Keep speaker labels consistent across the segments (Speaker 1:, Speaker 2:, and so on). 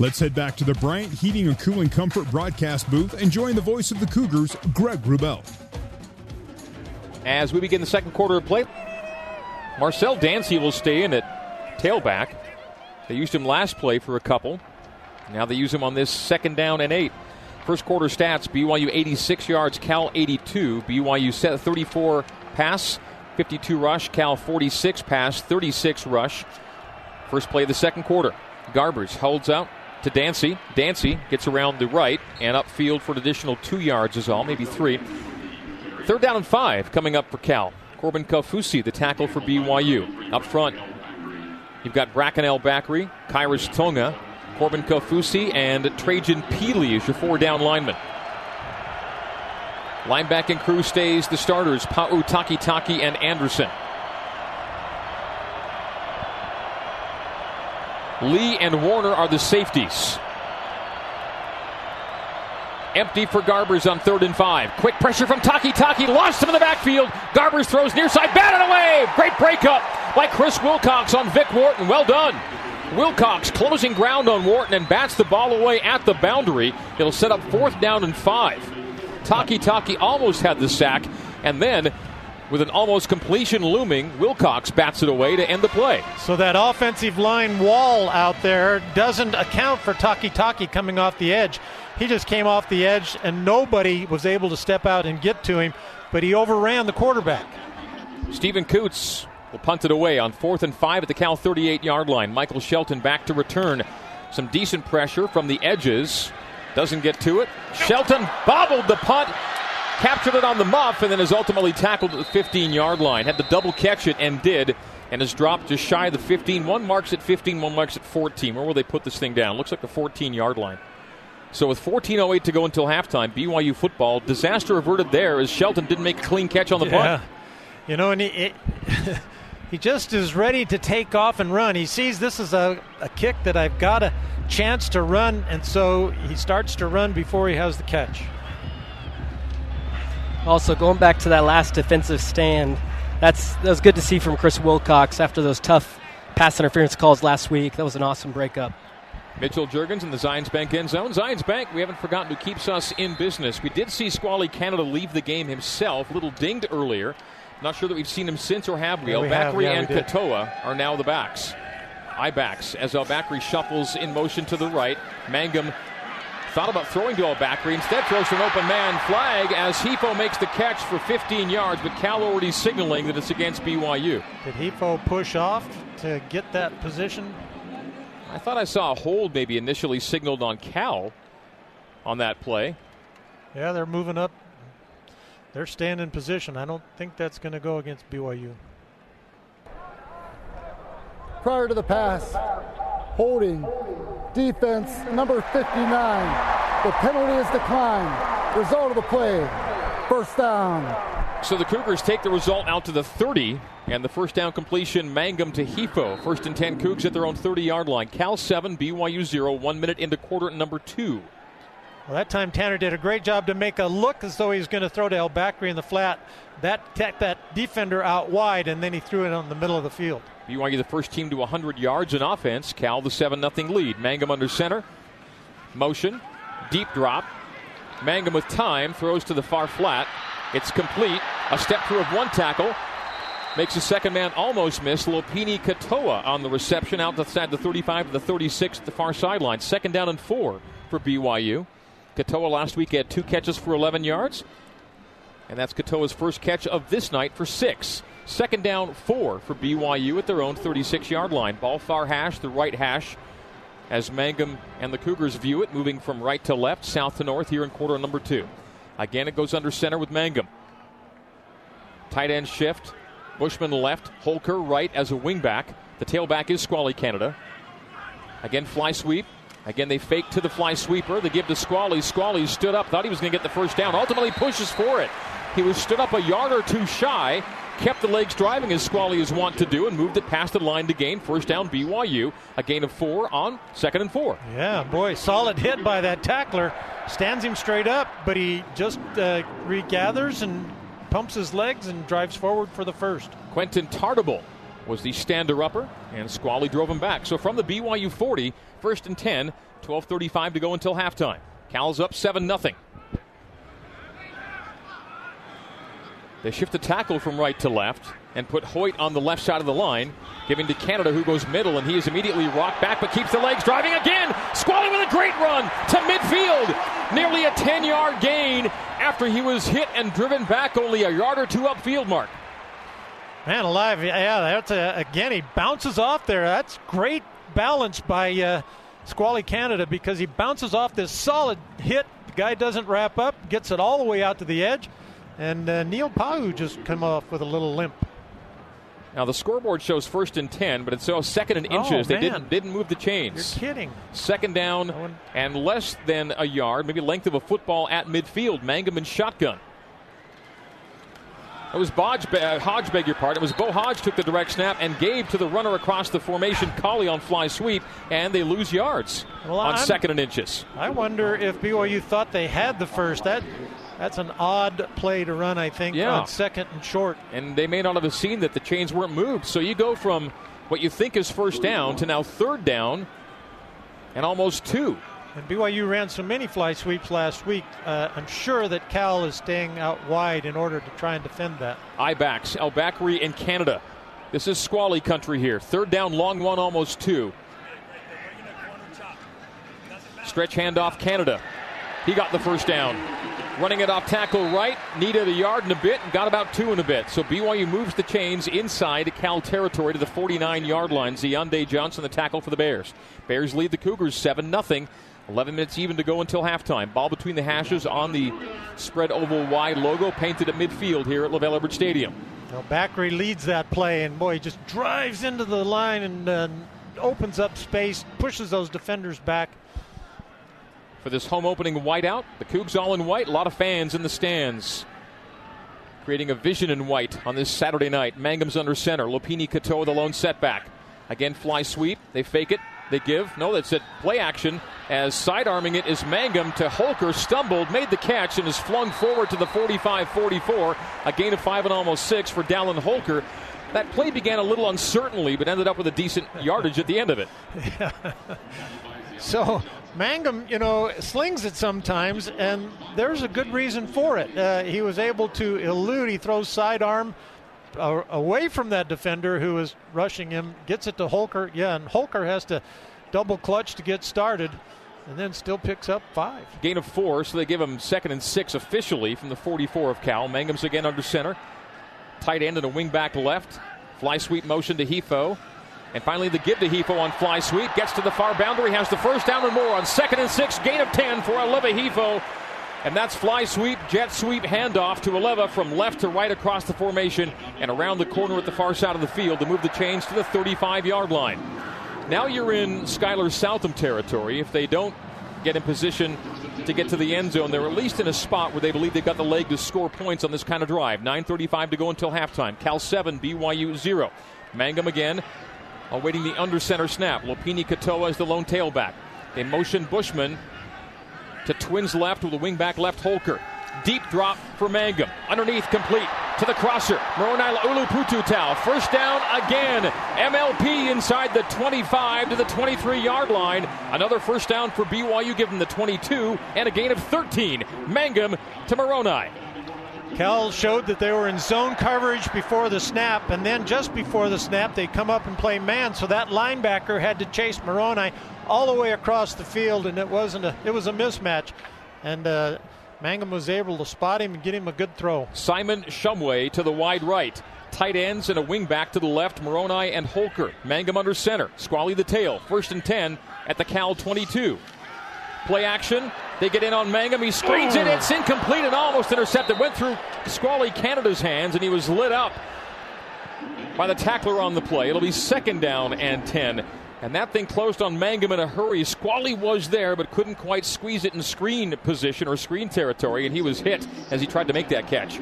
Speaker 1: Let's head back to the Bryant Heating and Cooling Comfort broadcast booth and join the voice of the Cougars, Greg Wrubell.
Speaker 2: As we begin the second quarter of play, Marcel Dancy will stay in at tailback. They used him last play for a couple. Now they use him on this second down and eight. First quarter stats BYU 86 yards, Cal 82. BYU set 34 pass, 52 rush, Cal 46 pass, 36 rush. First play of the second quarter. Garbers holds out to Dancy. Dancy gets around the right and upfield for an additional two yards is all, maybe three. Third down and five coming up for Cal. Corbin Kaufusi, the tackle for BYU. Up front, you've got Bracken El Bakri, Khyiris Tonga, Corbin Kaufusi, and Trajan Pili is your four down linemen. Linebacking crew stays the starters, Pau Takitaki and Anderson. Lee and Warner are the safeties. Empty for Garbers on third and five. Quick pressure from Takitaki. Lost him in the backfield. Garbers throws near side. Batted away. Great breakup by Chris Wilcox on Vic Wharton. Well done. Wilcox closing ground on Wharton and bats the ball away at the boundary. It'll set up fourth down and five. Takitaki almost had the sack, and then with an almost completion looming, Wilcox bats it away to end the play.
Speaker 3: So that offensive line wall out there doesn't account for Takitaki coming off the edge. He just came off the edge, and nobody was able to step out and get to him, but he overran the quarterback.
Speaker 2: Steven Coutts will punt it away on fourth and five at the Cal 38 yard line. Michael Shelton back to return. Some decent pressure from the edges. Doesn't get to it. Shelton bobbled the punt, captured it on the muff, and then is ultimately tackled at the 15 yard line. Had to double catch it and did, and has dropped just shy of the 15. One marks at 15, one marks at 14. Where will they put this thing down? Looks like the 14 yard line. So with 14.08 to go until halftime, BYU football, disaster averted there as Shelton didn't make a clean catch on the
Speaker 3: Yeah.
Speaker 2: punt.
Speaker 3: You know, and he, it, he just is ready to take off and run. He sees this is a, a kick that I've got a chance to run, and so he starts to run before he has the catch.
Speaker 4: Also, going back to that last defensive stand, that's that was good to see from Chris Wilcox after those tough pass interference calls last week. That was an awesome breakup.
Speaker 2: Mitchell Juergens in the Zions Bank end zone. Zions Bank, we haven't forgotten who keeps us in business. We did see Squally Canada leave the game himself, a little dinged earlier. Not sure that we've seen him since, or have we?
Speaker 3: Yeah, we.
Speaker 2: Bakri
Speaker 3: Yeah,
Speaker 2: and
Speaker 3: did.
Speaker 2: Katoa are now the backs. I backs as El Bakri shuffles in motion to the right. Mangum thought about throwing to El Bakri, instead throws to an open man flag as Hifo makes the catch for 15 yards, but Cal already signaling that it's against BYU.
Speaker 3: Did Hifo push off to get that position?
Speaker 2: I thought I saw a hold maybe initially signaled on Cal on that play.
Speaker 3: Yeah, they're moving up. They're staying in position. I don't think that's going to go against BYU.
Speaker 5: prior to the pass. Holding. Defense number 59. The penalty is declined. Result of the play. First down.
Speaker 2: So the Cougars take the result out to the 30, and the first down completion, Mangum to Hifo. First and 10 Cougs at their own 30 yard line. Cal 7, BYU 0, one minute into quarter number two.
Speaker 3: Well, that time Tanner did a great job to make a look as though he was going to throw to El Bakri in the flat. That tech that defender out wide, and then he threw it on the middle of the field.
Speaker 2: BYU the first team to 100 yards in offense. Cal the 7 0 lead. Mangum under center. Motion. Deep drop. Mangum with time throws to the far flat. It's complete. A step through of one tackle. Makes the second man almost miss. Lopini Katoa on the reception out the side the 35 to the 36 at the far sideline. Second down and four for BYU. Katoa last week had two catches for 11 yards. And that's Katoa's first catch of this night for six. Second down, four for BYU at their own 36 yard line. Ball far hash, the right hash, as Mangum and the Cougars view it, moving from right to left, south to north here in quarter number two. Again, it goes under center with Mangum. Tight end shift. Bushman left, Holker right as a wingback. The tailback is Squally Canada. Again, fly sweep. Again, they fake to the fly sweeper. They give to Squally. Squally stood up, thought he was going to get the first down. Ultimately, pushes for it. He was stood up a yard or two shy, kept the legs driving as Squally is wont to do, and moved it past the line to gain first down BYU. A gain of four on second and four.
Speaker 3: Yeah, boy, solid hit by that tackler. Stands him straight up, but he just uh, regathers and pumps his legs and drives forward for the first.
Speaker 2: Quentin Tartabull was the stander upper, and Squally drove him back. So from the BYU 40, first and 10, 12.35 to go until halftime. Cal's up 7 0. They shift the tackle from right to left and put Hoyt on the left side of the line, giving to Canada, who goes middle, and he is immediately rocked back but keeps the legs driving again. Squally with a great run to midfield. Nearly a 10 yard gain after he was hit and driven back only a yard or two upfield, Mark.
Speaker 3: Man alive, yeah, that's a, again, he bounces off there. That's great balance by uh, Squally Canada because he bounces off this solid hit. The guy doesn't wrap up, gets it all the way out to the edge and uh, Neil Pau'u just come off with a little limp.
Speaker 2: Now the scoreboard shows first and ten, but it's so second and inches.
Speaker 3: Oh,
Speaker 2: they didn't didn't move the chains.
Speaker 3: You're kidding.
Speaker 2: Second down and less than a yard, maybe length of a football at midfield. Mangum and shotgun. It was Bodge, uh, Hodge, beg your pardon. It was Bo Hodge took the direct snap and gave to the runner across the formation, Collie on fly sweep, and they lose yards well, on I'm, second and inches.
Speaker 3: I wonder if BYU thought they had the first. That that's an odd play to run, I think, yeah. on second and short.
Speaker 2: And they may not have seen that the chains weren't moved. So you go from what you think is first down to now third down and almost two.
Speaker 3: And BYU ran so many fly sweeps last week. Uh, I'm sure that Cal is staying out wide in order to try and defend that.
Speaker 2: Bakri in Canada. This is squally country here. Third down, long one, almost two. Stretch handoff, Canada. He got the first down running it off tackle right, needed a yard and a bit, and got about two and a bit. So BYU moves the chains inside Cal territory to the 49 yard line. Zeandae Johnson, the tackle for the Bears. Bears lead the Cougars 7 0. 11 minutes even to go until halftime. Ball between the hashes on the spread oval wide logo painted at midfield here at LaVell Edwards Stadium.
Speaker 3: Now Bakri leads that play, and boy, he just drives into the line and uh, opens up space, pushes those defenders back
Speaker 2: for this home opening whiteout. The Cougs all in white, a lot of fans in the stands. Creating a vision in white on this Saturday night. Mangum's under center. Lopini Katoa, the lone setback. Again, fly sweep. They fake it. They give. No, that's it. Play action as sidearming it is Mangum to Holker. Stumbled, made the catch, and is flung forward to the 45 44. A gain of five and almost six for Dallin Holker. That play began a little uncertainly, but ended up with a decent yardage at the end of it. Yeah.
Speaker 3: So Mangum, you know, slings it sometimes, and there's a good reason for it. Uh, he was able to elude. He throws sidearm away from that defender who is rushing him, gets it to Holker. Yeah, and Holker has to double clutch to get started, and then still picks up five.
Speaker 2: Gain of four, so they give him second and six officially from the 44 of Cal. Mangum's again under center. Tight end and a wing back left. Fly sweep motion to Hifo. And finally, the give to Hifo on fly sweep. Gets to the far boundary, has the first down and more on second and six. Gain of 10 for Aleva Hifo. And that's fly sweep, jet sweep, handoff to Aleva from left to right across the formation and around the corner at the far side of the field to move the chains to the 35 yard line. Now you're in Skyler Southam territory. If they don't get in position to get to the end zone, they're at least in a spot where they believe they've got the leg to score points on this kind of drive. 9.35 to go until halftime. Cal 7, BYU 0. Mangum again awaiting the under center snap. Lopini Katoa is the lone tailback. They motion Bushman to twins left with a wingback left Holker. Deep drop for Mangum. Underneath complete to the crosser. Moroni Laulu First down again. MLP inside the 25 to the 23 yard line. Another first down for BYU, given the 22 and a gain of 13. Mangum to Moroni.
Speaker 3: Cal showed that they were in zone coverage before the snap, and then just before the snap, they come up and play man. So that linebacker had to chase Moroni all the way across the field, and it wasn't a it was a mismatch. And uh, Mangum was able to spot him and get him a good throw.
Speaker 2: Simon Shumway to the wide right. Tight ends and a wing back to the left, Moroni and Holker. Mangum under center. Squally the tail. First and 10 at the Cal 22. Play action. They get in on Mangum. He screens it. It's incomplete and almost intercepted. Went through Squally Canada's hands and he was lit up by the tackler on the play. It'll be second down and 10. And that thing closed on Mangum in a hurry. Squally was there, but couldn't quite squeeze it in screen position or screen territory, and he was hit as he tried to make that catch.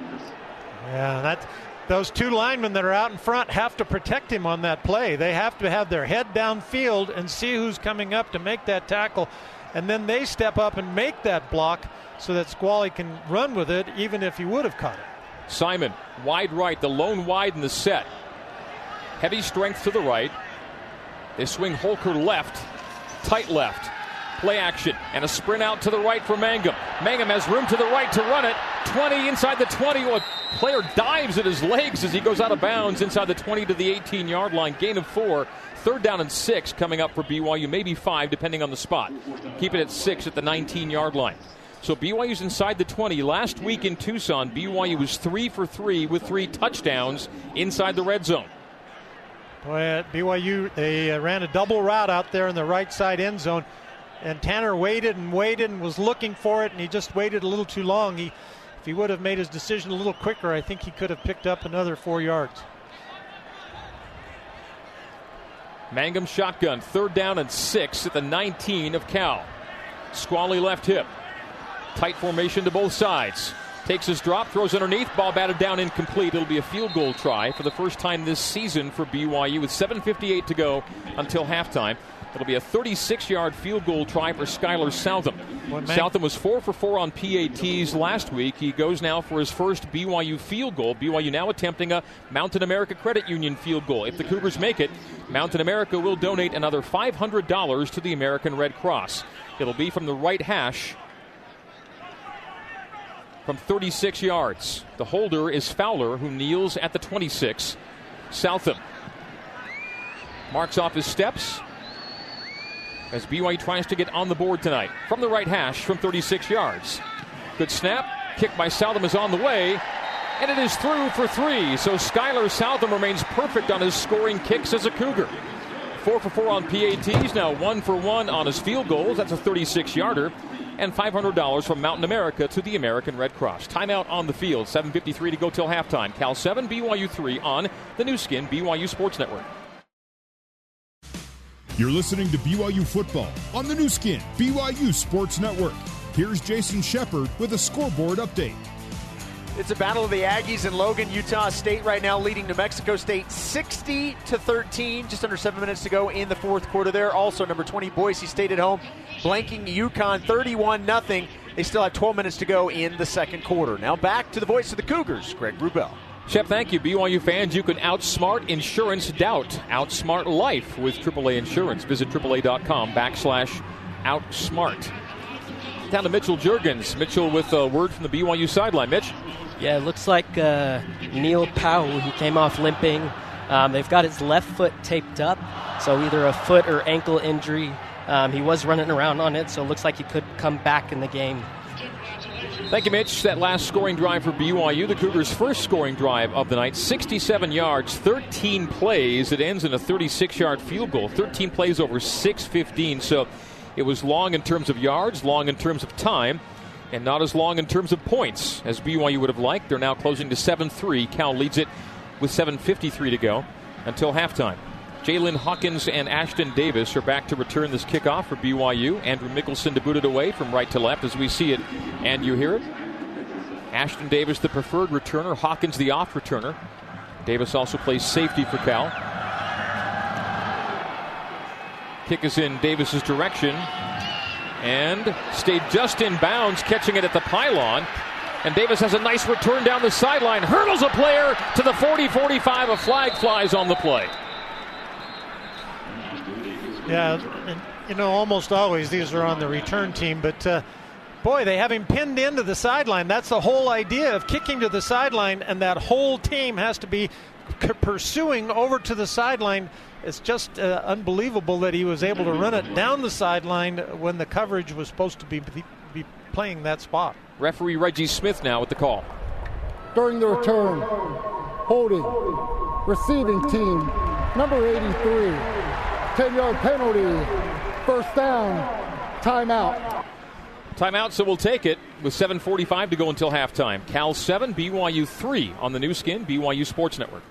Speaker 3: Yeah, that those two linemen that are out in front have to protect him on that play. They have to have their head downfield and see who's coming up to make that tackle and then they step up and make that block so that Squally can run with it, even if he would have caught it.
Speaker 2: Simon, wide right, the lone wide in the set. Heavy strength to the right. They swing Holker left, tight left. Play action and a sprint out to the right for Mangum. Mangum has room to the right to run it. 20 inside the 20. A player dives at his legs as he goes out of bounds inside the 20 to the 18 yard line. Gain of four. Third down and six coming up for BYU, maybe five depending on the spot. Keep it at six at the 19 yard line. So BYU's inside the 20. Last week in Tucson, BYU was three for three with three touchdowns inside the red zone.
Speaker 3: At BYU, they uh, ran a double route out there in the right side end zone. And Tanner waited and waited and was looking for it, and he just waited a little too long. He, if he would have made his decision a little quicker, I think he could have picked up another four yards.
Speaker 2: Mangum shotgun, third down and six at the 19 of Cal. Squally left hip. Tight formation to both sides. Takes his drop, throws underneath, ball batted down incomplete. It'll be a field goal try for the first time this season for BYU with 7.58 to go until halftime. It'll be a 36 yard field goal try for Skyler Southam. Southam was 4 for 4 on PATs last week. He goes now for his first BYU field goal. BYU now attempting a Mountain America Credit Union field goal. If the Cougars make it, Mountain America will donate another $500 to the American Red Cross. It'll be from the right hash from 36 yards. The holder is Fowler, who kneels at the 26. Southam marks off his steps, as BYU tries to get on the board tonight from the right hash from 36 yards. Good snap. Kick by Southam is on the way. And it is through for three. So Skyler Southam remains perfect on his scoring kicks as a Cougar. Four for four on PATs, now one for one on his field goals. That's a 36 yarder. And $500 from Mountain America to the American Red Cross. Timeout on the field. 7.53 to go till halftime. Cal 7, BYU 3 on the Nu Skin, BYU Sports Network.
Speaker 1: You're listening to BYU football on the Nu Skin, BYU Sports Network. Here's Jason Shepard with a scoreboard update.
Speaker 6: It's a battle of the Aggies and Logan, Utah State right now leading New Mexico State 60 to 13. Just under seven minutes to go in the fourth quarter there. Also, number 20, Boise State at home, blanking UConn 31 0. They still have 12 minutes to go in the second quarter. Now back to the voice of the Cougars, Greg Wrubell.
Speaker 2: Shep, thank you. BYU fans, you can outsmart insurance doubt. Outsmart life with AAA Insurance. Visit AAA.com backslash outsmart. Down to Mitchell Juergens. Mitchell with a word from the BYU sideline. Mitch?
Speaker 4: Yeah, it looks like uh, Neil Pau'u, he came off limping. Um, they've got his left foot taped up, so either a foot or ankle injury. Um, he was running around on it, so it looks like he could come back in the game.
Speaker 2: Thank you, Mitch. That last scoring drive for BYU, the Cougars' first scoring drive of the night, 67 yards, 13 plays. It ends in a 36 yard field goal, 13 plays over 6.15. So it was long in terms of yards, long in terms of time, and not as long in terms of points as BYU would have liked. They're now closing to 7 3. Cal leads it with 7.53 to go until halftime. Jaylinn Hawkins and Ashtyn Davis are back to return this kickoff for BYU. Andrew Mickelson to boot it away from right to left as we see it and you hear it. Ashtyn Davis, the preferred returner, Hawkins, the off returner. Davis also plays safety for Cal. Kick is in Davis's direction and stayed just in bounds, catching it at the pylon. And Davis has a nice return down the sideline, hurdles a player to the 40 45. A flag flies on the play.
Speaker 3: Yeah, and you know, almost always these are on the return team, but uh, boy, they have him pinned into the sideline. That's the whole idea of kicking to the sideline, and that whole team has to be pursuing over to the sideline. It's just uh, unbelievable that he was able to run it down the sideline when the coverage was supposed to be, be, be playing that spot.
Speaker 2: Referee Reggie Smith now with the call.
Speaker 5: During the return, holding, receiving team, number 83. 10 yard penalty. First down. Timeout.
Speaker 2: Timeout, so we'll take it with 7.45 to go until halftime. Cal 7, BYU 3 on the Nu Skin, BYU Sports Network.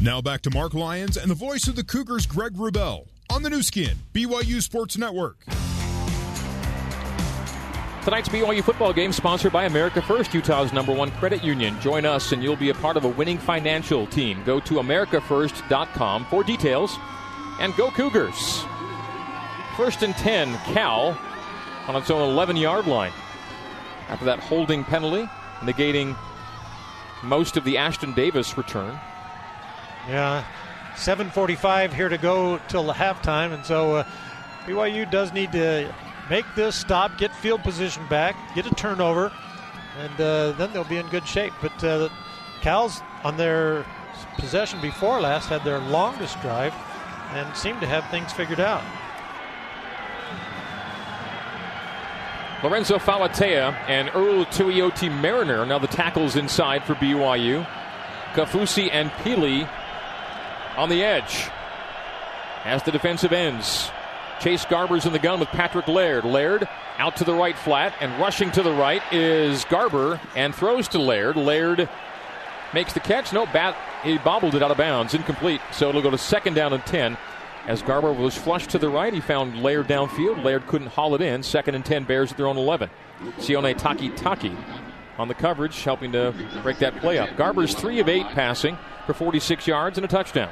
Speaker 1: Now back to Mark Lyons and the voice of the Cougars, Greg Wrubell, on the Nu Skin, BYU Sports Network.
Speaker 2: Tonight's BYU football game sponsored by America First, Utah's number one credit union. Join us and you'll be a part of a winning financial team. Go to AmericaFirst.com for details. And go Cougars. First and 10, Cal on its own 11 yard line. After that holding penalty, negating most of the Ashtyn Davis return.
Speaker 3: Yeah, 7:45 here to go till the halftime, and so uh, BYU does need to make this stop, get field position back, get a turnover, and uh, then they'll be in good shape. But uh, Cal's on their possession before last had their longest drive and seemed to have things figured out.
Speaker 2: Lorenzo Fauatea and Earl Tuioti Mariner now the tackles inside for BYU. Kaufusi and Pili on the edge as the defensive ends. Chase Garber's in the gun with Patrick Laird. Laird out to the right flat and rushing to the right is Garber and throws to Laird. Laird makes the catch. No, bat, he bobbled it out of bounds, incomplete. So it'll go to second down and 10. As Garber was flushed to the right, he found Laird downfield. Laird couldn't haul it in. Second and 10, Bears at their own 11. Sione Takitaki on the coverage, helping to break that play up. Garber's 3 of 8 passing for 46 yards and a touchdown.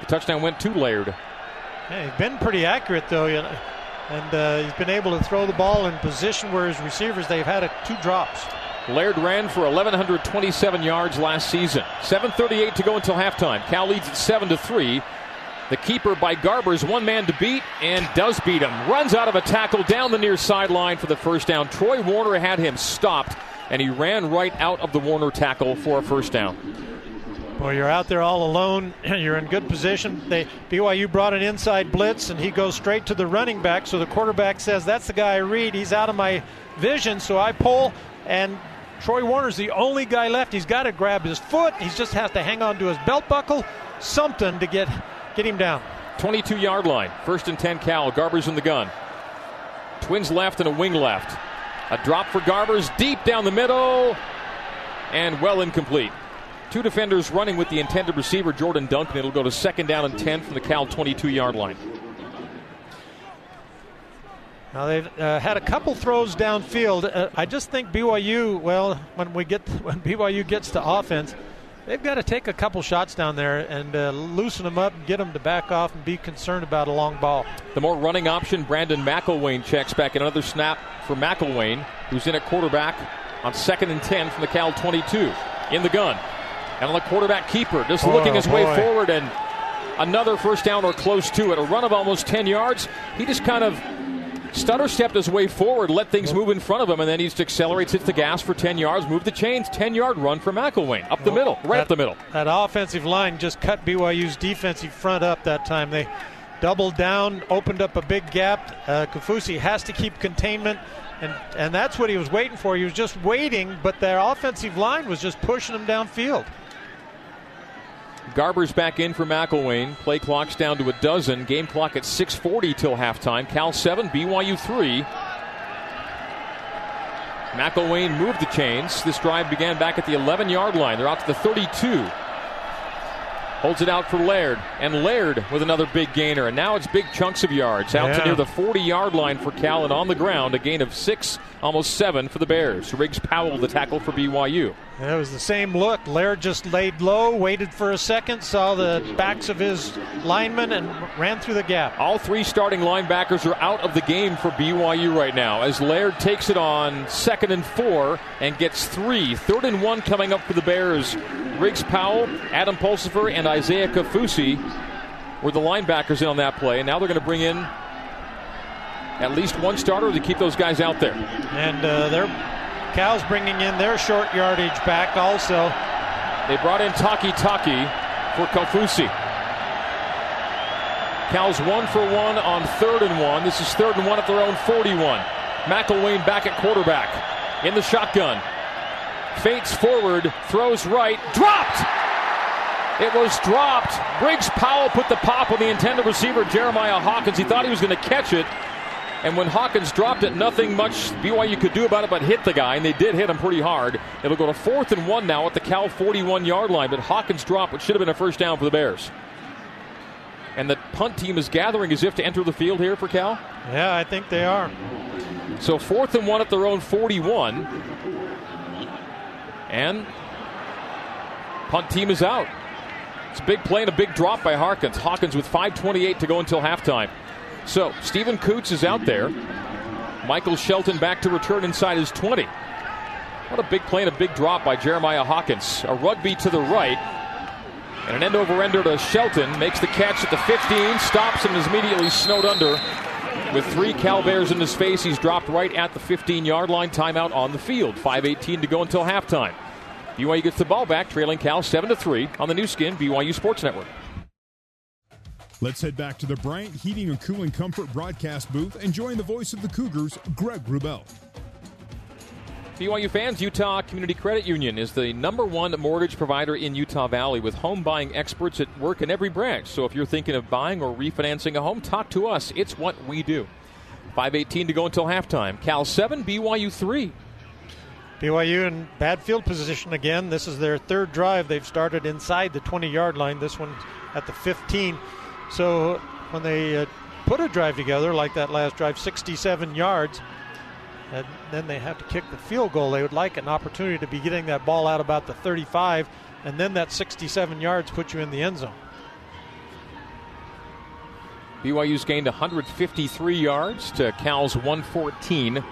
Speaker 2: The touchdown went to Laird.
Speaker 3: Yeah, he's been pretty accurate, though, and uh, he's been able to throw the ball in position where his receivers, they've had a, two drops.
Speaker 2: Laird ran for 1,127 yards last season. 7:38 to go until halftime. Cal leads at seven to three. The keeper by Garber's one man to beat and does beat him. Runs out of a tackle down the near sideline for the first down. Troy Warner had him stopped, and he ran right out of the Warner tackle for a first down.
Speaker 3: Well, you're out there all alone. You're in good position. They, BYU brought an inside blitz, and he goes straight to the running back. So the quarterback says, "That's the guy I read. He's out of my vision." So I pull, and Troy Warner's the only guy left. He's got to grab his foot. He just has to hang on to his belt buckle, something to get get him down.
Speaker 2: 22 yard line. First and 10 Cal. Garber's in the gun. Twins left and a wing left. A drop for Garber's deep down the middle and well incomplete. Two defenders running with the intended receiver, Jordan Duncan. It'll go to second down and 10 from the Cal 22 yard line.
Speaker 3: Now they've uh, had a couple throws downfield. Uh, I just think BYU. Well, when we get when BYU gets to offense, they've got to take a couple shots down there and uh, loosen them up and get them to back off and be concerned about a long ball.
Speaker 2: The more running option, Brandon McIlwain checks back. Another snap for McIlwain, who's in at quarterback on second and 10 from the Cal 22. In the gun. And the quarterback keeper, just oh, looking his boy. way forward and another first down or close to it. A run of almost 10 yards. He just kind of stutter stepped his way forward, let things move in front of him, and then he just accelerates, hits the gas for 10 yards, move the chains, 10 yard run for McIlwain. Up the middle, right that, up the middle.
Speaker 3: That offensive line just cut BYU's defensive front up that time. They doubled down, opened up a big gap. Uh, Kaufusi has to keep containment. And, and that's what he was waiting for. He was just waiting, but their offensive line was just pushing him downfield.
Speaker 2: Garber's back in for McIlwain. Play clock's down to a dozen. Game clock at 6:40 till halftime. Cal 7, BYU 3. McIlwain moved the chains. This drive began back at the 11-yard line. They're out to the 32. Holds it out for Laird. And Laird with another big gainer. And now it's big chunks of yards. Out yeah. to near the 40 yard line for Cal and on the ground. A gain of six, almost seven for the Bears. Riggs Powell, the tackle for BYU.
Speaker 3: It was the same look. Laird just laid low, waited for a second, saw the backs of his linemen, and ran through the gap.
Speaker 2: All three starting linebackers are out of the game for BYU right now as Laird takes it on second and four and gets three. Third and one coming up for the Bears. Riggs Powell, Adam Pulsipher, and Isaiah Kaufusi were the linebackers in on that play. And now they're going to bring in at least one starter to keep those guys out there.
Speaker 3: And uh, they're Cal's bringing in their short yardage back also.
Speaker 2: They brought in Takitaki for Kaufusi. Cal's one for one on third and one. This is third and one at their own 41. McIlwain back at quarterback in the shotgun. Faints forward, throws right, dropped! It was dropped. Briggs Powell put the pop on the intended receiver, Jeremiah Hawkins. He thought he was going to catch it. And when Hawkins dropped it, nothing much BYU could do about it but hit the guy, and they did hit him pretty hard. It'll go to fourth and one now at the Cal 41 yard line, but Hawkins dropped what should have been a first down for the Bears. And the punt team is gathering as if to enter the field here for Cal?
Speaker 3: Yeah, I think they are.
Speaker 2: So fourth and one at their own 41. And punt team is out. It's a big play and a big drop by Hawkins. Hawkins with 5.28 to go until halftime. So Steven Coutts is out there. Michael Shelton back to return inside his 20. What a big play and a big drop by Jeremiah Hawkins. A rugby to the right. And an end over ender to Shelton. Makes the catch at the 15, stops and is immediately snowed under. With three Cal Bears in his face, he's dropped right at the 15 yard line. Timeout on the field. 5.18 to go until halftime. BYU gets the ball back, trailing Cal 7 to 3 on the Nu Skin, BYU Sports Network.
Speaker 1: Let's head back to the Bryant Heating and Cooling Comfort broadcast booth and join the voice of the Cougars, Greg Wrubell.
Speaker 2: BYU fans, Utah Community Credit Union is the number one mortgage provider in Utah Valley with home buying experts at work in every branch. So if you're thinking of buying or refinancing a home, talk to us. It's what we do. 5.18 to go until halftime. Cal 7, BYU 3.
Speaker 3: BYU in bad field position again. This is their third drive. They've started inside the 20 yard line. This one at the 15. So when they uh, put a drive together, like that last drive, 67 yards, and then they have to kick the field goal. They would like an opportunity to be getting that ball out about the 35, and then that 67 yards puts you in the end zone.
Speaker 2: BYU's gained 153 yards to Cal's 114.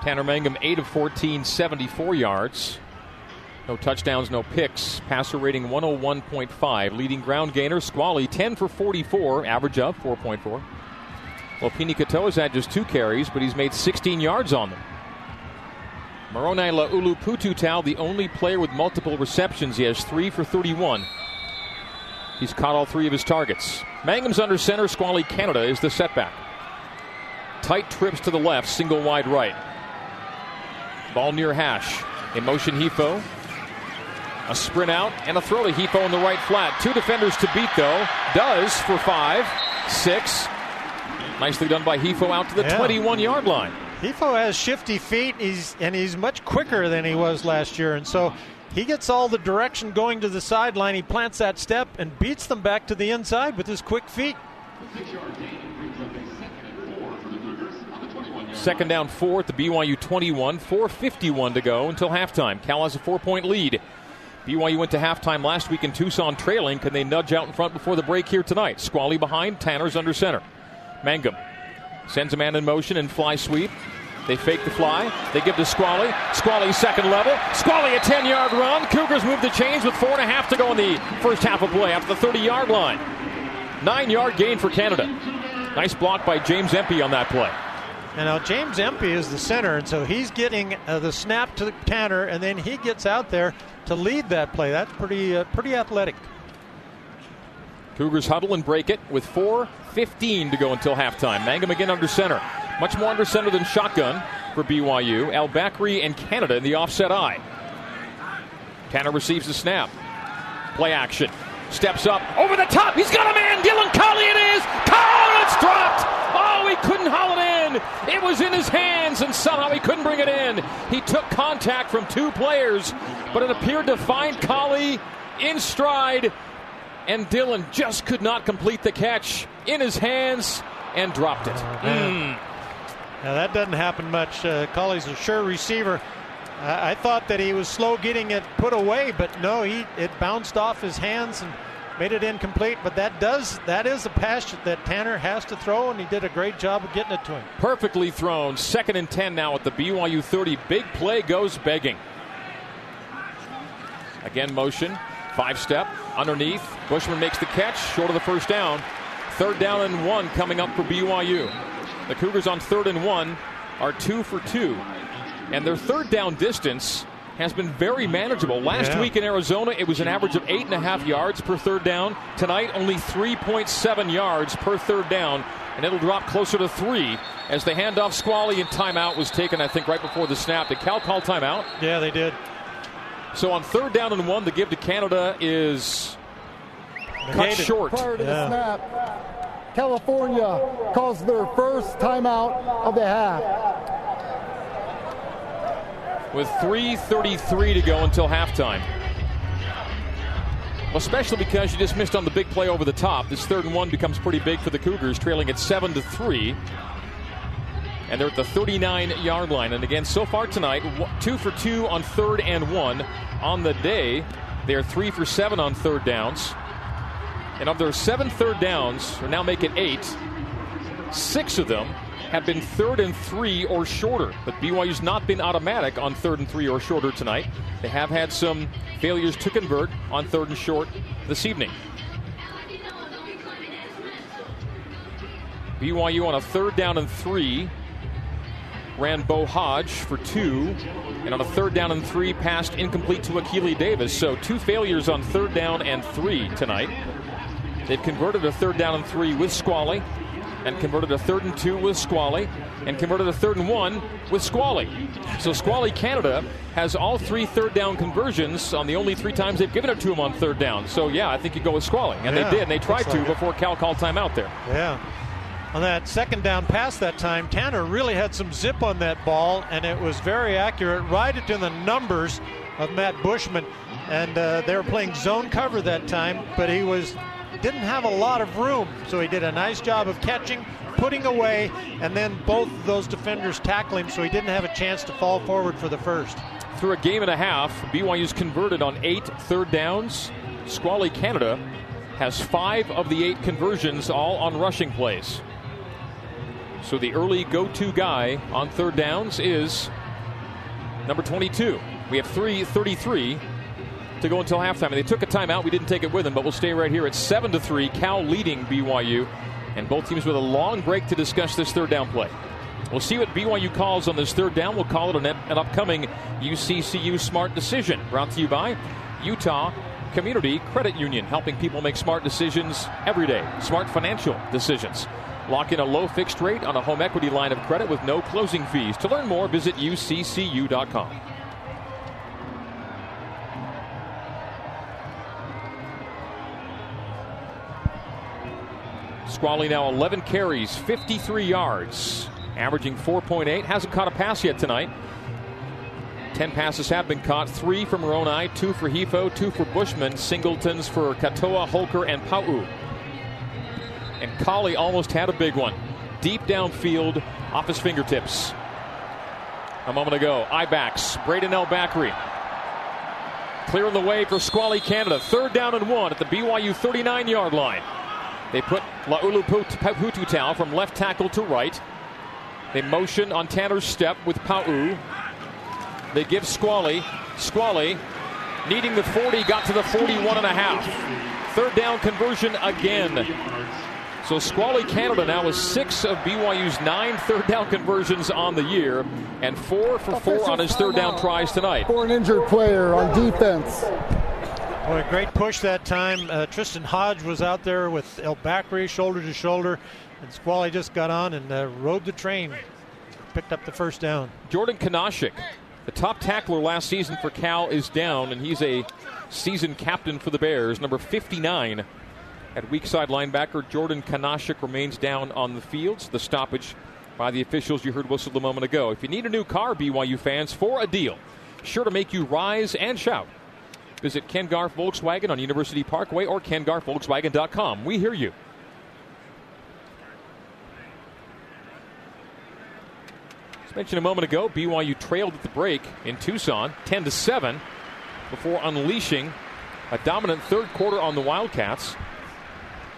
Speaker 2: Tanner Mangum, 8 of 14, 74 yards. No touchdowns, no picks. Passer rating 101.5. Leading ground gainer, Squally, 10 for 44, average of 4.4. Well, Pini has had just two carries, but he's made 16 yards on them. Moroni Laulu Pututau, the only player with multiple receptions. He has three for 31. He's caught all three of his targets. Mangum's under center. Squally Canada is the setback. Tight trips to the left, single wide right. Ball near hash. In motion, Hifo. A sprint out and a throw to Hifo in the right flat. Two defenders to beat, though. Does for five, six. Nicely done by Hifo out to the 21 yard line.
Speaker 3: Hifo has shifty feet, he's, and he's much quicker than he was last year. And so he gets all the direction going to the sideline. He plants that step and beats them back to the inside with his quick feet.
Speaker 2: Second down four at the BYU 21, 4.51 to go until halftime. Cal has a four point lead. BYU went to halftime last week in Tucson trailing. Can they nudge out in front before the break here tonight? Squally behind, Tanner's under center. Mangum sends a man in motion and fly sweep. They fake the fly. They give to Squally. Squally second level. Squally a 10 yard run. Cougars move the chains with four and a half to go in the first half of play after the 30 yard line. Nine yard gain for Canada. Nice block by James Empey on that play.
Speaker 3: And now James Empey is the center, and so he's getting uh, the snap to Tanner, and then he gets out there to lead that play. That's pretty uh, pretty athletic.
Speaker 2: Cougars huddle and break it with 4.15 to go until halftime. Mangum again under center. Much more under center than shotgun for BYU. El Bakri and Canada in the offset eye. Tanner receives the snap. Play action. Steps up over the top. He's got a man. Dylan Collie it is. Oh, it's dropped. Couldn't haul it in. It was in his hands, and somehow he couldn't bring it in. He took contact from two players, but it appeared to find Collie in stride and Dylan just could not complete the catch in his hands and dropped it. Mm.
Speaker 3: Now that doesn't happen much. Uh, Collie's a sure receiver. I, I thought that he was slow getting it put away, but no, he it bounced off his hands and made it incomplete. But that does that is a pass that Tanner has to throw, and he did a great job of getting it to him.
Speaker 2: Perfectly thrown. Second and ten now at the BYU 30. Big play goes begging. Again, motion. Five step underneath. Bushman makes the catch, short of the first down. Third down and one coming up for BYU. The Cougars on third and one are two for two. And their third down distance has been very manageable. Last yeah. week in Arizona, it was an average of eight and a half yards per third down. Tonight, only 3.7 yards per third down, and it'll drop closer to three as the handoff squally and timeout was taken, I think, right before the snap. Did Cal call timeout?
Speaker 3: Yeah, they did.
Speaker 2: So on third down and one, the give to Canada is cut short.
Speaker 5: Prior to yeah. the snap, California calls their first timeout of the half.
Speaker 2: With 3.33 to go until halftime. Especially because you just missed on the big play over the top. This third and one becomes pretty big for the Cougars, trailing at 7 to 3 and they're at the 39 yard line. And again, so far tonight, two for two on third and one. On the day, they're three for seven on third downs. And of their seven third downs, or now make it eight, six of them have been third and three or shorter. But BYU's not been automatic on third and three or shorter tonight. They have had some failures to convert on third and short this evening. BYU on a third down and three ran Bo Hodge for two, and on a third down and three, passed incomplete to Akili Davis. So two failures on third down and three tonight. They've converted a third down and three with Squally, and converted a third and two with Squally, and converted a third and one with Squally. So Squally Canada has all three third down conversions on the only three times they've given it to him on third down. So yeah, I think you go with Squally, and
Speaker 3: Yeah,
Speaker 2: they did, and they tried to
Speaker 3: like
Speaker 2: before Cal called timeout there.
Speaker 3: Yeah. On that second down pass that time, Tanner really had some zip on that ball, and it was very accurate, right into the numbers of Matt Bushman. And uh, they were playing zone cover that time, but he was didn't have a lot of room, so he did a nice job of catching, putting away, and then both of those defenders tackle him, so he didn't have a chance to fall forward for the first.
Speaker 2: Through a game and a half, BYU's converted on eight third downs. Squally Canada has five of the eight conversions, all on rushing plays. So the early go to guy on third downs is number 22. We have 333 to go until halftime. And they took a timeout. We didn't take it with them, but we'll stay right here at 7 to 3. Cal leading BYU. And both teams with a long break to discuss this third down play. We'll see what BYU calls on this third down. We'll call it an, an upcoming UCCU smart decision. Brought to you by Utah Community Credit Union, helping people make smart decisions every day. Smart financial decisions. Lock in a low fixed rate on a home equity line of credit with no closing fees. To learn more, visit uccu.com. Squally now 11 carries, 53 yards, averaging 4.8. Hasn't caught a pass yet tonight. 10 passes have been caught, three from Moroni, two for Hifo, two for Bushman, singletons for Katoa, Holker, and Pau. And Collie almost had a big one. Deep downfield off his fingertips. A moment ago, Ibacks, Brayden El Bakri. Clearing the way for Squally Canada. Third down and one at the BYU 39 yard line. They put Laulu Pututau from left tackle to right. They motion on Tanner's step with Pau. They give Squally. Squally needing the 40, got to the 41 and a half. Third down conversion again. So Squally Canada now is six of BYU's nine third down conversions on the year, and four for four on his third down tries tonight.
Speaker 5: For an injured player on defense.
Speaker 3: Boy, great push that time. Uh, Tristan Hodge was out there with El Bakri shoulder to shoulder, and Squally just got on and uh, rode the train. Picked up the first down.
Speaker 2: Jordan Kunaszyk, the top tackler last season for Cal, is down, and he's a season captain for the Bears, number 59. At weak side linebacker, Jordan Kunaszyk remains down on the fields. The stoppage by the officials you heard whistled a moment ago. If you need a new car, BYU fans, for a deal, sure to make you rise and shout. Visit Ken Garff Volkswagen on University Parkway or kengarffvolkswagen.com. We hear you. As mentioned a moment ago, BYU trailed at the break in Tucson, 10 to 7, before unleashing a dominant third quarter on the Wildcats.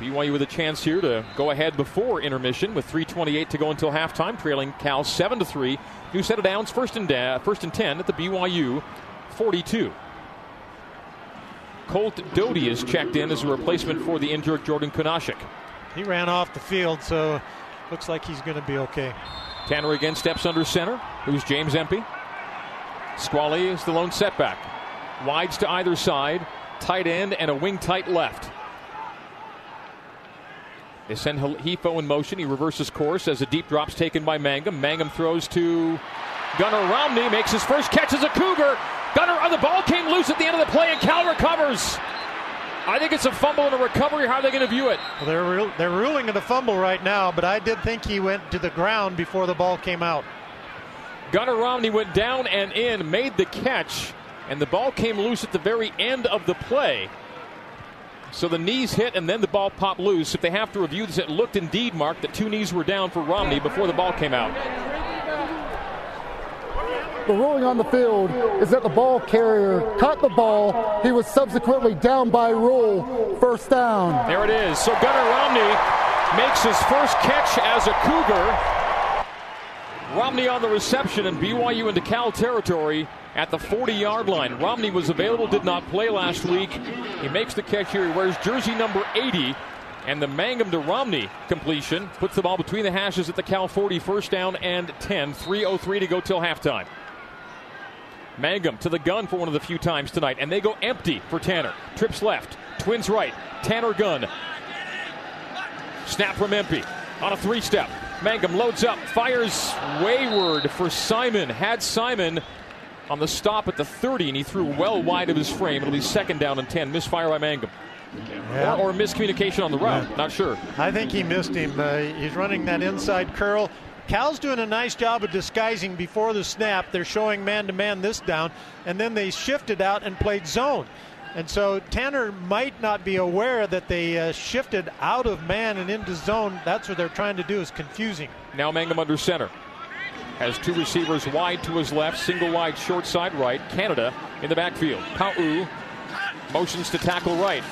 Speaker 2: BYU with a chance here to go ahead before intermission with 3:28 to go until halftime, trailing Cal 7 to 3. New set of downs, first and da- first and 10 at the BYU 42. Colt Doty is checked in as a replacement for the injured Jordan Kunaszyk.
Speaker 3: He ran off the field, so looks like he's going to be okay.
Speaker 2: Tanner again steps under center. Who's James Empey? Squally is the lone setback. Wides to either side, tight end and a wing tight left. They send Hifo in motion. He reverses course as a deep drop's taken by Mangum. Mangum throws to Gunnar Romney, makes his first catch as a Cougar. Gunnar, oh, the ball came loose at the end of the play, and Cal recovers. I think it's a fumble and a recovery. How are they going to view it?
Speaker 3: Well, they're they're ruling it a fumble right now, but I did think he went to the ground before the ball came out.
Speaker 2: Gunnar Romney went down and in, made the catch, and the ball came loose at the very end of the play. So the knees hit and then the ball popped loose. If they have to review this, it looked indeed, Mark, that two knees were down for Romney before the ball came out.
Speaker 5: The ruling on the field is that the ball carrier caught the ball. He was subsequently down by rule. First down.
Speaker 2: There it is. So Gunnar Romney makes his first catch as a Cougar Romney on the reception, and BYU into Cal territory at the 40 yard line. Romney was available, did not play last week. He makes the catch here. He wears jersey number 80. And the Mangum to Romney completion puts the ball between the hashes at the Cal 40, first down and 10. 3.03 to go till halftime. Mangum to the gun for one of the few times tonight, and they go empty for Tanner. Trips left, twins right, Tanner gun. Snap from Empey on a three step. Mangum loads up, fires wayward for Simon. Had Simon on the stop at the 30, and he threw well wide of his frame. It'll be second down and 10. Misfire by Mangum. Yeah. Or, or, miscommunication on the route. Yeah. Not sure.
Speaker 3: I think he missed him. Uh, he's running that inside curl. Cal's doing a nice job of disguising before the snap. They're showing man to man this down, and then they shifted out and played zone. And so Tanner might not be aware that they uh, shifted out of man and into zone. That's what they're trying to do is confusing.
Speaker 2: Now Mangum under center. Has two receivers wide to his left, single wide short side right. Canada in the backfield. Pau motions to tackle right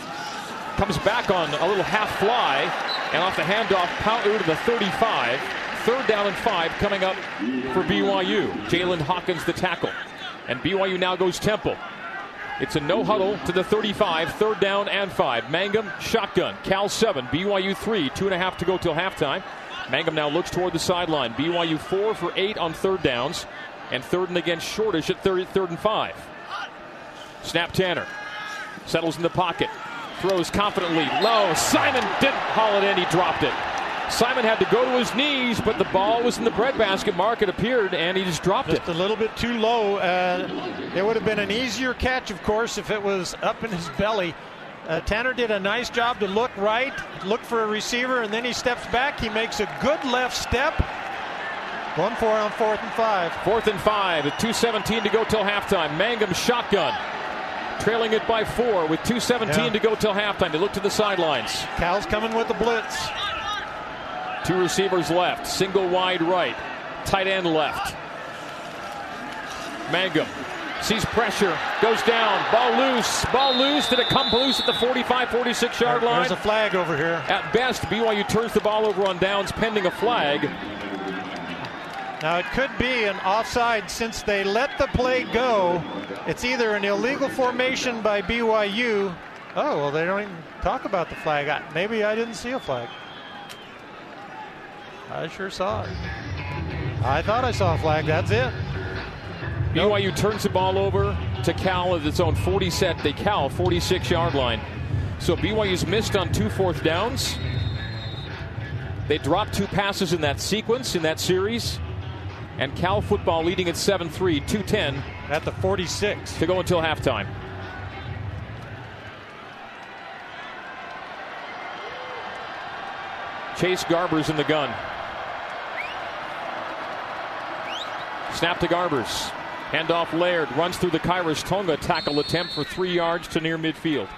Speaker 2: comes back on a little half fly and off the handoff, Pau to the 35. Third down and five coming up for BYU. Jaylinn Hawkins the tackle. And BYU now goes Temple. It's a no huddle to the 35, third down and five. Mangum, shotgun. Cal 7, BYU 3, two and a half to go till halftime. Mangum now looks toward the sideline. BYU 4 for 8 on third downs, and third and again shortish at 30, third and 5. Snap Tanner. Settles in the pocket. Throws confidently low. Simon didn't haul it in. He dropped it. Simon had to go to his knees, but the ball was in the breadbasket mark. It appeared, and he just dropped
Speaker 3: just
Speaker 2: it.
Speaker 3: A little bit too low. Uh, it would have been an easier catch, of course, if it was up in his belly. Uh, Tanner did a nice job to look right, look for a receiver, and then he steps back. He makes a good left step. One four on fourth and five.
Speaker 2: Fourth and five. At 2.17 to go till halftime. Mangum shotgun trailing it by four with 2.17 yeah. to go till halftime. They look to the sidelines.
Speaker 3: Cal's coming with the blitz.
Speaker 2: Two receivers left, single wide right, tight end left. Mangum sees pressure, goes down, ball loose, ball loose. Did it come loose at the 45 46 yard line?
Speaker 3: There's a flag over here.
Speaker 2: At best, BYU turns the ball over on downs pending a flag.
Speaker 3: Now, it could be an offside since they let the play go. It's either an illegal formation by BYU. Oh, well, they don't even talk about the flag. Maybe I didn't see a flag. I sure saw it. I thought I saw a flag. That's it.
Speaker 2: BYU turns the ball over to Cal at its own 40 set. They Cal 46 yard line. So BYU's missed on two fourth downs. They dropped two passes in that sequence in that series and Cal football leading at 7 3, 210.
Speaker 3: At the 46.
Speaker 2: To go until halftime. Chase Garbers in the gun. Snap to Garbers. Handoff Laird runs through the Khyiris Tonga tackle attempt for three yards to near midfield.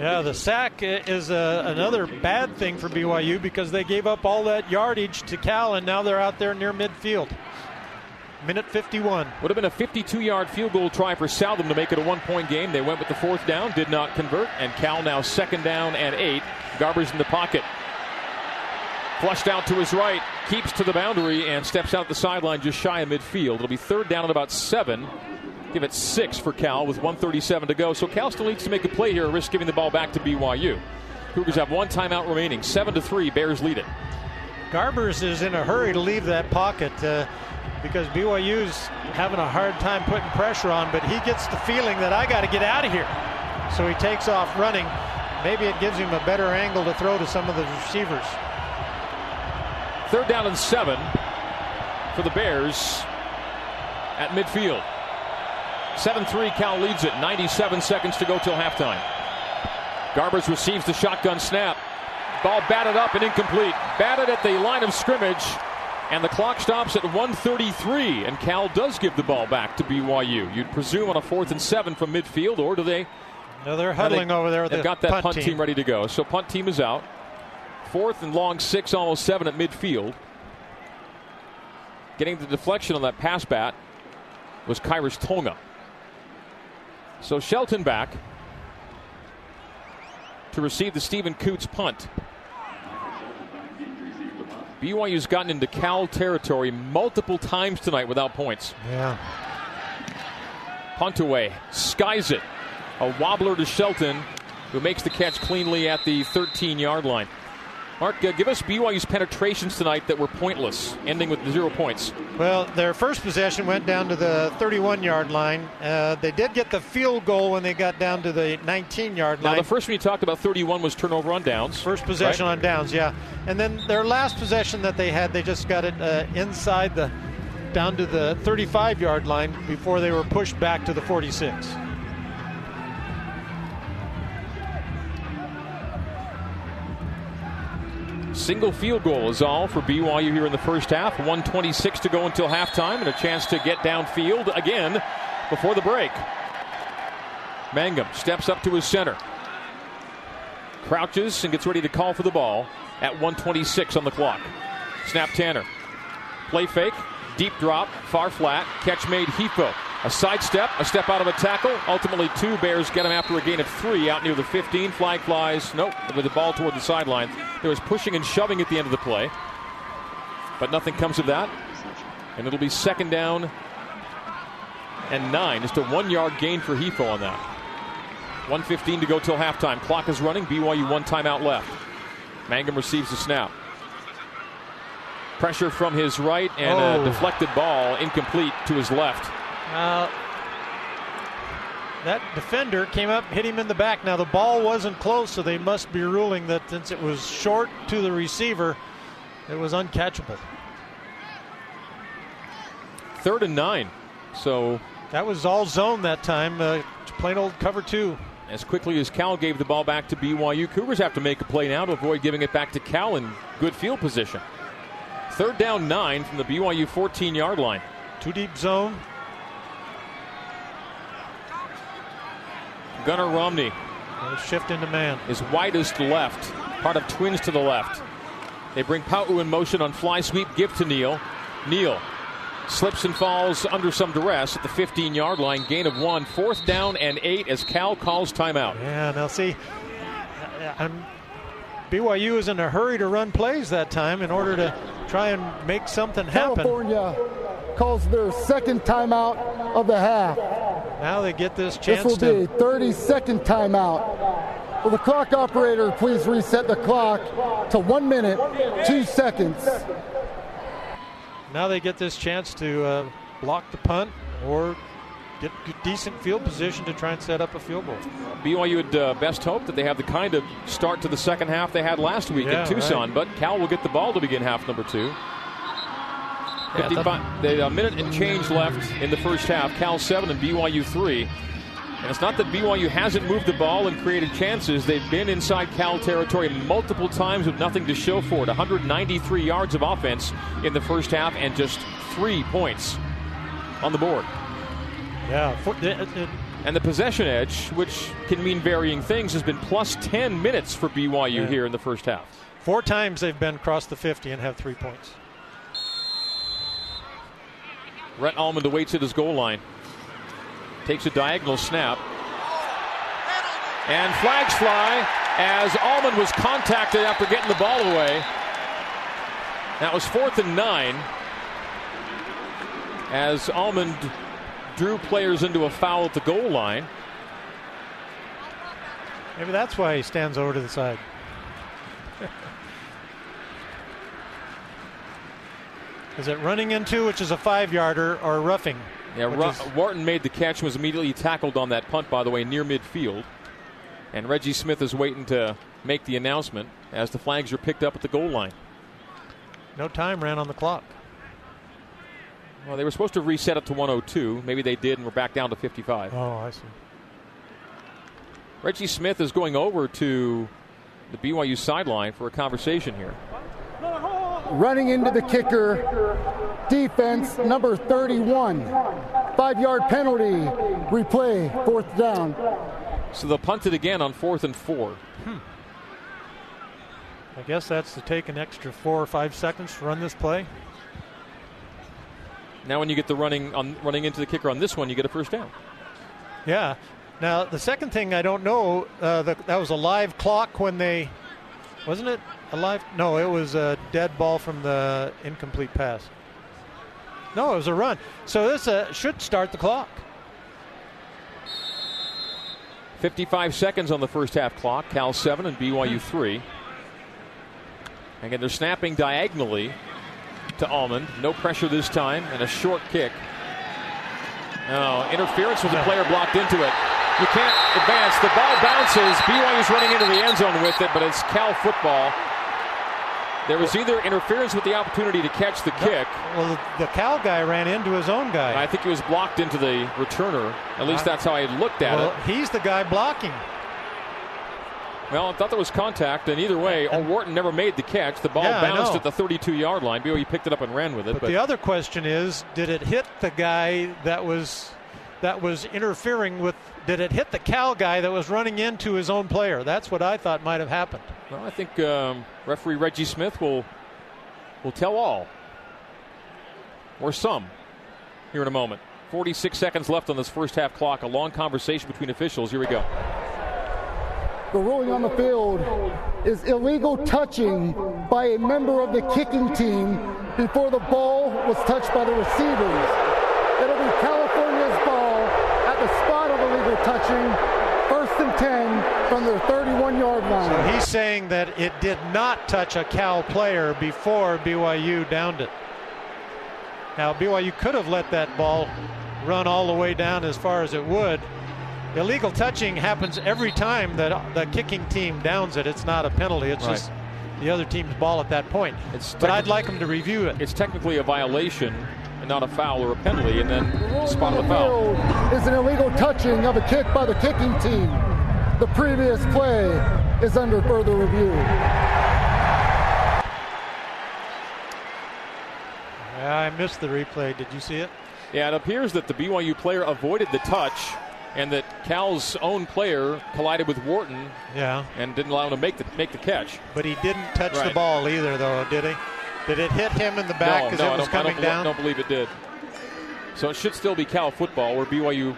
Speaker 3: Yeah, the sack is a, another bad thing for BYU because they gave up all that yardage to Cal, and now they're out there near midfield. Minute 51.
Speaker 2: Would have been a 52 yard field goal try for Southam to make it a one point game. They went with the fourth down, did not convert, and Cal now second down and eight. Garbers in the pocket. Flushed out to his right, keeps to the boundary, and steps out the sideline just shy of midfield. It'll be third down at about seven. Give it six for Cal with 137 to go. So Cal still needs to make a play here, risk giving the ball back to BYU. Cougars have one timeout remaining. Seven to three, Bears lead it.
Speaker 3: Garbers is in a hurry to leave that pocket uh, because BYU's having a hard time putting pressure on, but he gets the feeling that I got to get out of here. So he takes off running. Maybe it gives him a better angle to throw to some of the receivers.
Speaker 2: Third down and seven for the Bears at midfield. 7 3, Cal leads it. 97 seconds to go till halftime. Garbers receives the shotgun snap. Ball batted up and incomplete. Batted at the line of scrimmage. And the clock stops at 133. And Cal does give the ball back to BYU. You'd presume on a fourth and seven from midfield, or do they?
Speaker 3: No, they're huddling
Speaker 2: they,
Speaker 3: over there.
Speaker 2: They've
Speaker 3: the
Speaker 2: got that
Speaker 3: punt,
Speaker 2: punt
Speaker 3: team.
Speaker 2: team ready to go. So punt team is out. Fourth and long six, almost seven at midfield. Getting the deflection on that pass bat was Khyiris Tonga. So Shelton back to receive the Steven Coutts punt. BYU's gotten into Cal territory multiple times tonight without points.
Speaker 3: Yeah.
Speaker 2: Punt away, skies it. A wobbler to Shelton, who makes the catch cleanly at the 13 yard line. Mark, uh, give us BYU's penetrations tonight that were pointless, ending with zero points.
Speaker 3: Well, their first possession went down to the 31 yard line. Uh, they did get the field goal when they got down to the 19 yard line.
Speaker 2: Now, the first one you talked about, 31, was turnover on downs.
Speaker 3: First possession
Speaker 2: right?
Speaker 3: on downs, yeah. And then their last possession that they had, they just got it uh, inside the down to the 35 yard line before they were pushed back to the 46.
Speaker 2: Single field goal is all for BYU here in the first half. 126 to go until halftime, and a chance to get downfield again before the break. Mangum steps up to his center, crouches, and gets ready to call for the ball at 126 on the clock. Snap Tanner. Play fake, deep drop, far flat, catch made Hifo. A sidestep, a step out of a tackle. Ultimately, two Bears get him after a gain of three out near the 15. Flag flies. Nope, with the ball toward the sideline. There was pushing and shoving at the end of the play, but nothing comes of that. And it'll be second down and nine. Just a one yard gain for Hifo on that. 115 to go till halftime. Clock is running. BYU one timeout left. Mangum receives the snap. Pressure from his right and
Speaker 3: Oh.
Speaker 2: a deflected ball incomplete to his left.
Speaker 3: Uh, that defender came up, hit him in the back. Now the ball wasn't close, so they must be ruling that since it was short to the receiver, it was uncatchable.
Speaker 2: Third and nine. So
Speaker 3: That was all zone that time. Uh, plain old cover two.
Speaker 2: as quickly as Cal gave the ball back to BYU, Cougars have to make a play now to avoid giving it back to Cal in good field position. Third down nine from the BYU 14 yard line.
Speaker 3: Two deep zone.
Speaker 2: Gunner Romney
Speaker 3: shift into man.
Speaker 2: is widest left, part of twins to the left. They bring Pau in motion on fly sweep, give to Neal. Neal slips and falls under some duress at the 15 yard line. Gain of one, fourth down and eight as Cal calls timeout.
Speaker 3: Yeah, now see, um, I'm, BYU is in a hurry to run plays that time in order to try and make something happen.
Speaker 5: California calls their second timeout of the half.
Speaker 3: Now they get this chance.
Speaker 5: This
Speaker 3: chance
Speaker 5: will
Speaker 3: to
Speaker 5: be 30 second timeout. Will the clock operator please reset the clock to one minute, two seconds?
Speaker 3: Now they get this chance to uh, block the punt or get g- decent field position to try and set up a field goal.
Speaker 2: BYU would uh, best hope that they have the kind of start to the second half they had last week
Speaker 3: Yeah,
Speaker 2: in Tucson,
Speaker 3: right.
Speaker 2: but Cal will get the ball to begin half number two.
Speaker 3: Yeah,
Speaker 2: 55, they, a uh, minute and change left in the first half. Cal seven and BYU three. And it's not that BYU hasn't moved the ball and created chances. They've been inside Cal territory multiple times with nothing to show for it. 193 yards of offense in the first half and just three points on the board.
Speaker 3: Yeah, for, it, it,
Speaker 2: And the possession edge, which can mean varying things, has been plus 10 minutes for BYU
Speaker 3: Yeah.
Speaker 2: here in the first half.
Speaker 3: four times they've been across the 50 and have three points.
Speaker 2: Rhett Almond awaits at his goal line. Takes a diagonal snap. And flags fly as Almond was contacted after getting the ball away. That was fourth and nine. As Almond drew players into a foul at the goal line.
Speaker 3: Maybe that's why he stands over to the side. Is it running into, which is a five yarder, or roughing?
Speaker 2: Yeah, Ru-
Speaker 3: is-
Speaker 2: Wharton made the catch and was immediately tackled on that punt, by the way, near midfield. And Reggie Smith is waiting to make the announcement as the flags are picked up at the goal line.
Speaker 3: no time ran on the clock.
Speaker 2: Well, they were supposed to reset it to 102. Maybe they did, and we're back down to 55.
Speaker 3: Oh, I see.
Speaker 2: Reggie Smith is going over to the BYU sideline for a conversation here.
Speaker 5: Running into the kicker, defense number 31. Five yard penalty, replay, fourth down.
Speaker 2: So they'll punt it again on fourth and four.
Speaker 3: I guess that's to take an extra four or five seconds to run this play.
Speaker 2: Now, when you get the running on running into the kicker on this one, you get a first down.
Speaker 3: Yeah. Now the second thing I don't know, uh, the, that was a live clock when they Wasn't it a live? No, it was a dead ball from the incomplete pass. No, it was a run. So this uh, should start the clock.
Speaker 2: 55 seconds on the first half clock. Cal 7 and BYU 3. Again, they're snapping diagonally to Almond. No pressure this time, and a short kick. Oh, interference with the player blocked into it. You can't advance. The ball bounces. BYU's running into the end zone with it, but it's Cal football. There was either interference with the opportunity to catch the kick.
Speaker 3: Well, the Cal guy ran into his own guy.
Speaker 2: I think he was blocked into the returner. At least uh, that's how I looked at
Speaker 3: well,
Speaker 2: it.
Speaker 3: He's the guy blocking.
Speaker 2: Well, I thought there was contact, and either way, and, Wharton never made the catch. The ball
Speaker 3: yeah,
Speaker 2: bounced at the 32-yard line. BYU picked it up and ran with it.
Speaker 3: But, but the other question is, did it hit the guy that was that was interfering with? Did it hit the Cal guy that was running into his own player? That's what I thought might have happened.
Speaker 2: Well, I think um, referee Reggie Smith will will tell all, or some, here in a moment. 46 seconds left on this first half clock. A long conversation between officials. Here we go.
Speaker 5: The ruling on the field is illegal touching by a member of the kicking team before the ball was touched by the receivers. It'll be California's ball at the spot touching First and 10 from their 31 yard line.
Speaker 3: So he's saying that it did not touch a Cal player before BYU downed it. Now, BYU could have let that ball run all the way down as far as it would. Illegal touching happens every time that the kicking team downs it. It's not a penalty. It's right. just the other team's ball at that point. It's but I'd like them to review it.
Speaker 2: It's technically a violation and not a foul or a penalty, and then spot the foul.
Speaker 5: Is an illegal touching of a kick by the kicking team. The previous play is under further review.
Speaker 3: I missed the replay. Did you see it?
Speaker 2: Yeah, it appears that the BYU player avoided the touch and that Cal's own player collided with Wharton.
Speaker 3: Yeah.
Speaker 2: And didn't allow him to make the make the catch.
Speaker 3: But he didn't touch right. the ball either, though, did he? Did it hit him in the back
Speaker 2: as
Speaker 3: no, no,
Speaker 2: it was
Speaker 3: coming
Speaker 2: I don't,
Speaker 3: down?
Speaker 2: I don't believe it did. So it should still be Cal football where BYU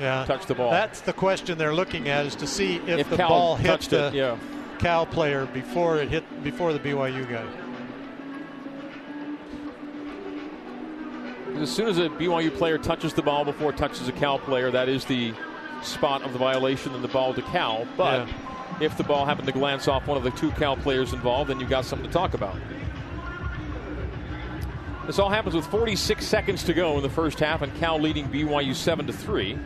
Speaker 3: yeah.
Speaker 2: touched the ball.
Speaker 3: That's the question they're looking at is to see if,
Speaker 2: if
Speaker 3: the
Speaker 2: Cal
Speaker 3: ball hit the
Speaker 2: it, yeah.
Speaker 3: Cal player before it hit before the BYU guy.
Speaker 2: As soon as a BYU player touches the ball before it touches a Cal player, that is the spot of the violation and the ball to Cal. But yeah. if the ball happened to glance off one of the two Cal players involved, then you've got something to talk about. This all happens with 46 seconds to go in the first half, and Cal leading BYU 7 to 3.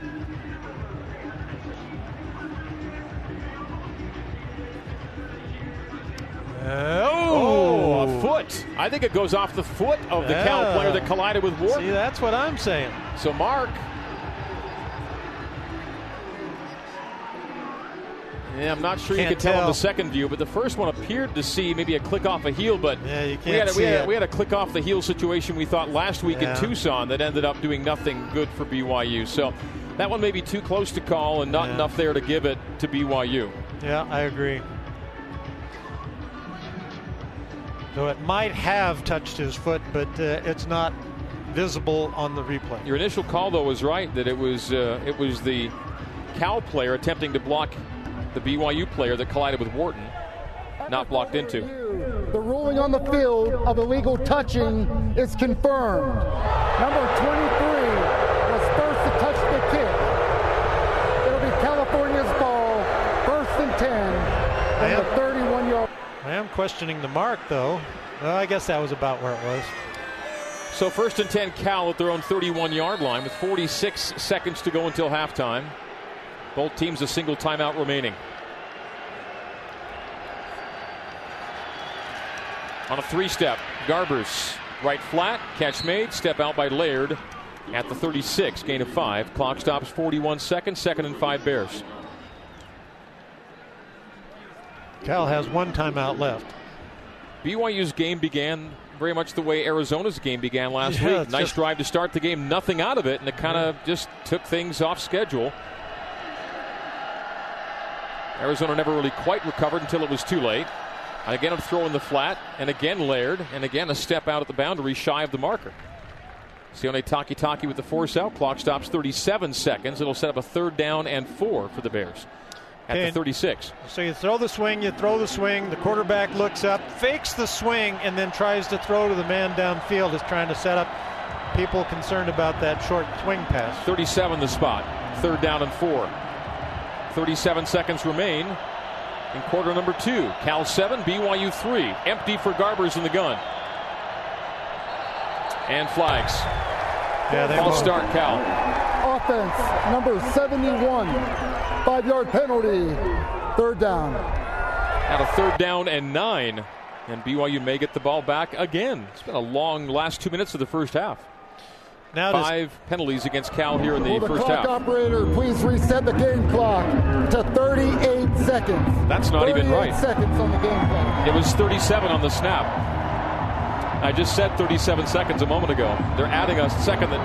Speaker 3: Oh.
Speaker 2: oh, a foot. I think it goes off the foot of the yeah. Cal player that collided with Ward.
Speaker 3: See, that's what I'm saying.
Speaker 2: So Mark Yeah, I'm not sure you could tell.
Speaker 3: tell
Speaker 2: on the second view, but the first one appeared to see maybe a click off a heel, but
Speaker 3: yeah,
Speaker 2: we, had a, we, had
Speaker 3: it.
Speaker 2: we had a click off the heel situation we thought last week
Speaker 3: yeah.
Speaker 2: in Tucson that ended up doing nothing good for BYU. So that one may be too close to call and not
Speaker 3: yeah.
Speaker 2: enough there to give it to BYU.
Speaker 3: Yeah, I agree. So it might have touched his foot, but uh, it's not visible on the replay.
Speaker 2: Your initial call, though, was right that it was uh, it was the Cal player attempting to block the BYU player that collided with Wharton, not blocked into.
Speaker 5: The ruling on the field of illegal touching is confirmed. Number 23 was first to touch the kick. It'll be California's ball, first and 10 from the 31 yard.
Speaker 3: I am questioning the mark, though. Well, I guess that was about where it was.
Speaker 2: So first and 10 Cal at their own 31 yard line with 46 seconds to go until halftime. Both teams a single timeout remaining. On a three step, Garbers right flat, catch made, step out by Laird at the 36, gain of five. Clock stops 41 seconds, second and five Bears.
Speaker 3: Cal has one timeout left.
Speaker 2: BYU's game began very much the way Arizona's game began last
Speaker 3: yeah,
Speaker 2: week. Nice drive to start the game, nothing out of it, and it kind of just took things off schedule. Arizona never really quite recovered until it was too late. And again, a throw in the flat, and again Laird, and again a step out at the boundary shy of the marker. Sione Takitaki with the force out. Clock stops 37 seconds. It'll set up a third down and four for the Bears. at the 36.
Speaker 3: So you throw the swing, you throw the swing, the quarterback looks up, fakes the swing, and then tries to throw to the man downfield, is trying to set up people concerned about that short swing pass.
Speaker 2: 37 the spot. Third down and four. 37 seconds remain in quarter number two. Cal 7, BYU 3. Empty for Garbers in the gun. And flags.
Speaker 3: Yeah, they
Speaker 2: False
Speaker 3: won't.
Speaker 2: start, Cal.
Speaker 5: Offense, number 71. Five yard penalty. Third down.
Speaker 2: At a third down and nine. And BYU may get the ball back again. It's been a long last two minutes of the first half.
Speaker 3: Now does,
Speaker 2: Five penalties against Cal here in the
Speaker 5: Will the
Speaker 2: first
Speaker 5: clock
Speaker 2: half.
Speaker 5: operator please reset the game clock to 38 seconds?
Speaker 2: That's not even
Speaker 5: 38
Speaker 2: right.
Speaker 5: seconds on the game clock.
Speaker 2: It was 37 on the snap. I just said 37 seconds a moment ago. They're adding a second that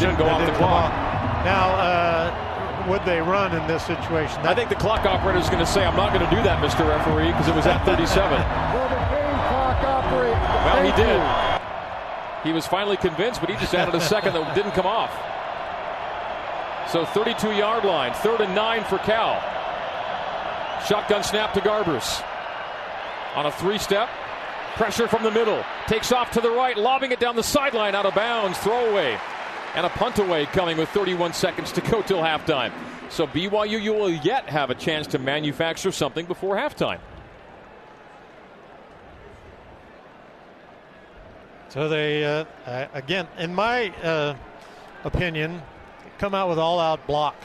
Speaker 2: didn't go
Speaker 3: that
Speaker 2: off the
Speaker 3: didn't come
Speaker 2: clock.
Speaker 3: off. Now, uh, would they run in this situation?
Speaker 2: I think the clock operator is going to say, I'm not going to do that, Mr. Referee, because it was at 37.
Speaker 5: Will the game clock operate?
Speaker 2: Well, he did.
Speaker 5: you.
Speaker 2: He was finally convinced, but he just added a second that didn't come off. So 32 yard line, third and nine for Cal. Shotgun snap to Garbers. On a three step, pressure from the middle. Takes off to the right, lobbing it down the sideline out of bounds. Throwaway. And a punt away coming with 31 seconds to go till halftime. So BYU, you will yet have a chance to manufacture something before halftime.
Speaker 3: So they, uh, uh, again, in my uh, opinion, come out with all-out block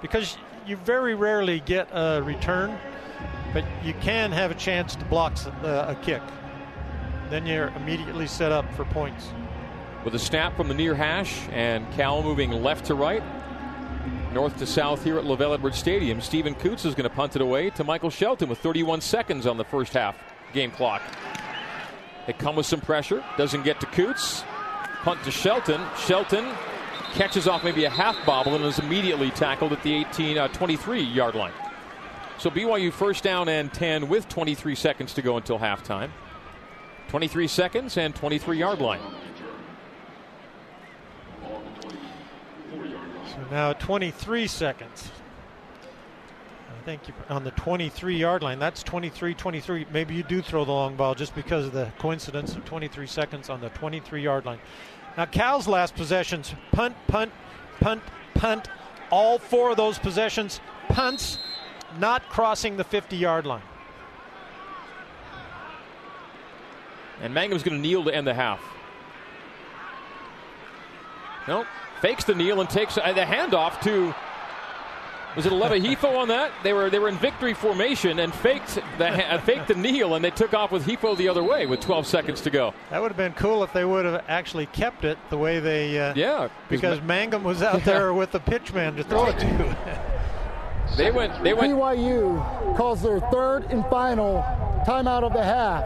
Speaker 3: because you very rarely get a return, but you can have a chance to block uh, a kick. Then you're immediately set up for points.
Speaker 2: with a snap from the near hash and Cal moving left to right, north to south here at LaVell Edwards Stadium. Steven Coutts is going to punt it away to Michael Shelton with 31 seconds on the first half game clock. They come with some pressure, doesn't get to Coutts. Punt to Shelton. Shelton catches off maybe a half bobble and is immediately tackled at the 18, uh, 23 yard line. So BYU first down and 10 with 23 seconds to go until halftime. 23 seconds and 23 yard line.
Speaker 3: So now 23 seconds. I think you, on the 23 yard line, that's 23 23. Maybe you do throw the long ball just because of the coincidence of 23 seconds on the 23 yard line. Now, Cal's last possessions punt, punt, punt, punt. All four of those possessions, punts, not crossing the 50 yard line.
Speaker 2: And Mangum's going to kneel to end the half. Nope. Fakes the kneel and takes the handoff to. Was it Leva Hifo on that? They were they were in victory formation and faked the ha- uh, faked the kneel and they took off with Hifo the other way with 12 seconds to go.
Speaker 3: That would have been cool if they would have actually kept it the way they. Uh,
Speaker 2: Yeah,
Speaker 3: Because Mangum was out there with the pitchman to throw it to.
Speaker 2: they went they went
Speaker 5: BYU calls their third and final timeout of the half.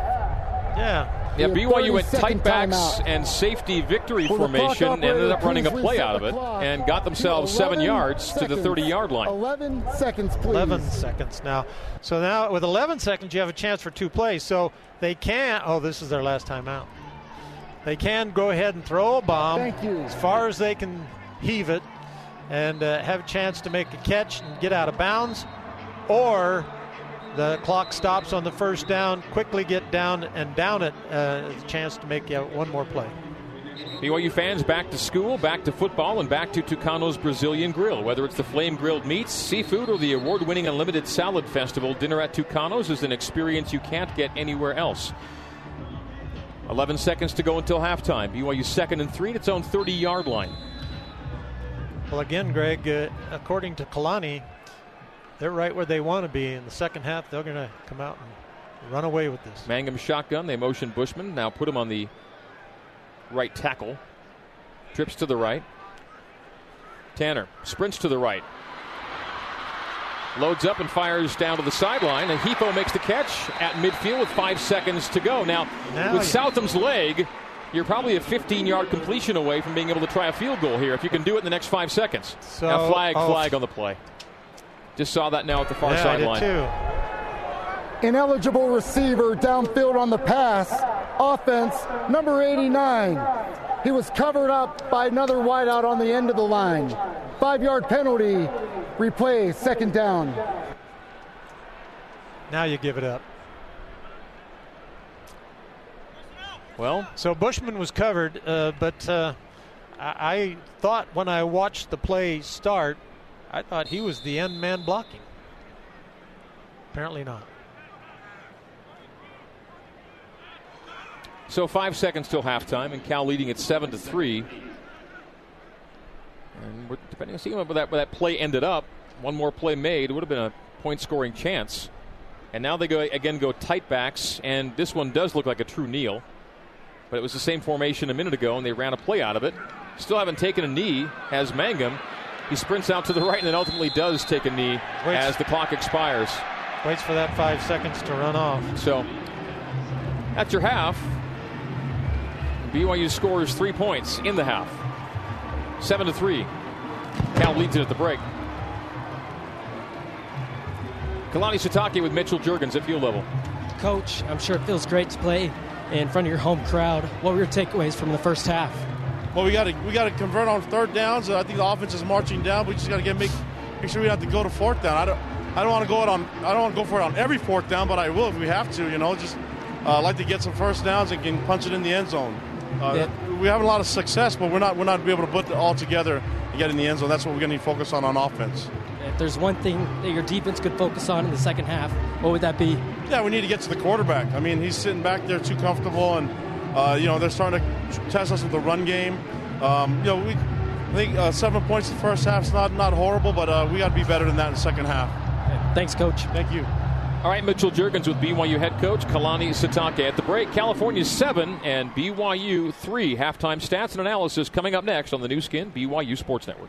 Speaker 3: yeah.
Speaker 2: Yeah BYU went tight backs
Speaker 5: timeout.
Speaker 2: and safety victory
Speaker 5: Will
Speaker 2: formation and ended up running a play out of it and got themselves seven
Speaker 5: 11
Speaker 2: yards to the 30 yard line.
Speaker 5: 11 seconds, please.
Speaker 3: 11 seconds now. So now with 11 seconds, you have a chance for two plays. So they can. Oh, this is their last time out. They can go ahead and throw a bomb
Speaker 5: Thank you.
Speaker 3: as far as they can heave it and uh, have a chance to make a catch and get out of bounds, or the clock stops on the first down, quickly get down and down it, uh, a chance to make uh, one more play.
Speaker 2: BYU fans back to school, back to football, and back to Tucano's Brazilian Grill. Whether it's the flame grilled meats, seafood, or the award winning Unlimited Salad Festival, dinner at Tucano's is an experience you can't get anywhere else. 11 seconds to go until halftime. BYU second and three at its own 30 yard line.
Speaker 3: Well, again, Greg, uh, according to Kalani, they're right where they want to be. In the second half, they're going to come out and run away with this.
Speaker 2: Mangum shotgun. They motion Bushman. Now put him on the right tackle. Trips to the right. Tanner sprints to the right. Loads up and fires down to the sideline, and Hifo makes the catch at midfield with five seconds to go. Now,
Speaker 3: Now
Speaker 2: with Southam's leg, you're probably a 15 yard completion away from being able to try a field goal here if you can do it in the next five seconds.
Speaker 3: So-
Speaker 2: now, flag,
Speaker 3: oh.
Speaker 2: flag on the play. Just saw that now at the far
Speaker 3: yeah, I
Speaker 2: sideline.
Speaker 5: Ineligible receiver downfield on the pass. Offense, number 89. He was covered up by another wideout on the end of the line. Five yard penalty. Replay, second down.
Speaker 3: Now you give it up.
Speaker 2: Well,
Speaker 3: so Bushman was covered, uh, but uh, I, I thought when I watched the play start, I thought he was the end man blocking. Apparently not.
Speaker 2: So five seconds till halftime, and Cal leading at seven to three. And depending on seeing where that, where that play ended up, one more play made, it would have been a point scoring chance. And now they go again go tight backs, and this one does look like a true kneel. But it was the same formation a minute ago, and they ran a play out of it. Still haven't taken a knee, has Mangum. He sprints out to the right and then ultimately does take a knee Waits. as the clock expires.
Speaker 3: Waits for that five seconds to run off.
Speaker 2: So that's your half. BYU scores three points in the half. Seven to three. Cal leads it at the break. Kalani Sitake with Mitchell Juergens at field level.
Speaker 4: Coach, I'm sure it feels great to play in front of your home crowd. What were your takeaways from the first half?
Speaker 7: Well, we got to we got to convert on third downs. I think the offense is marching down. We just got to get make make sure we have to go to fourth down. I don't I don't want to go it on I don't want to go for it on every fourth down, but I will if we have to. You know, just uh, like to get some first downs and can punch it in the end zone. Uh, yeah. We have a lot of success, but we're not we're not be able to put it all together and get in the end zone. That's what we're going to need to focus on on offense.
Speaker 4: If there's one thing that your defense could focus on in the second half, what would that be?
Speaker 7: Yeah, we need to get to the quarterback. I mean, he's sitting back there too comfortable, and uh, you know they're starting to test us with the run game. Um, you know, we I think uh, seven points in the first half is not not horrible, but uh, we got to be better than that in the second half.
Speaker 4: Thanks, coach.
Speaker 7: Thank you.
Speaker 2: All right, Mitchell Juergens with BYU head coach Kalani Sitake at the break. California seven and BYU three. Halftime stats and analysis coming up next on the Nu Skin BYU Sports Network.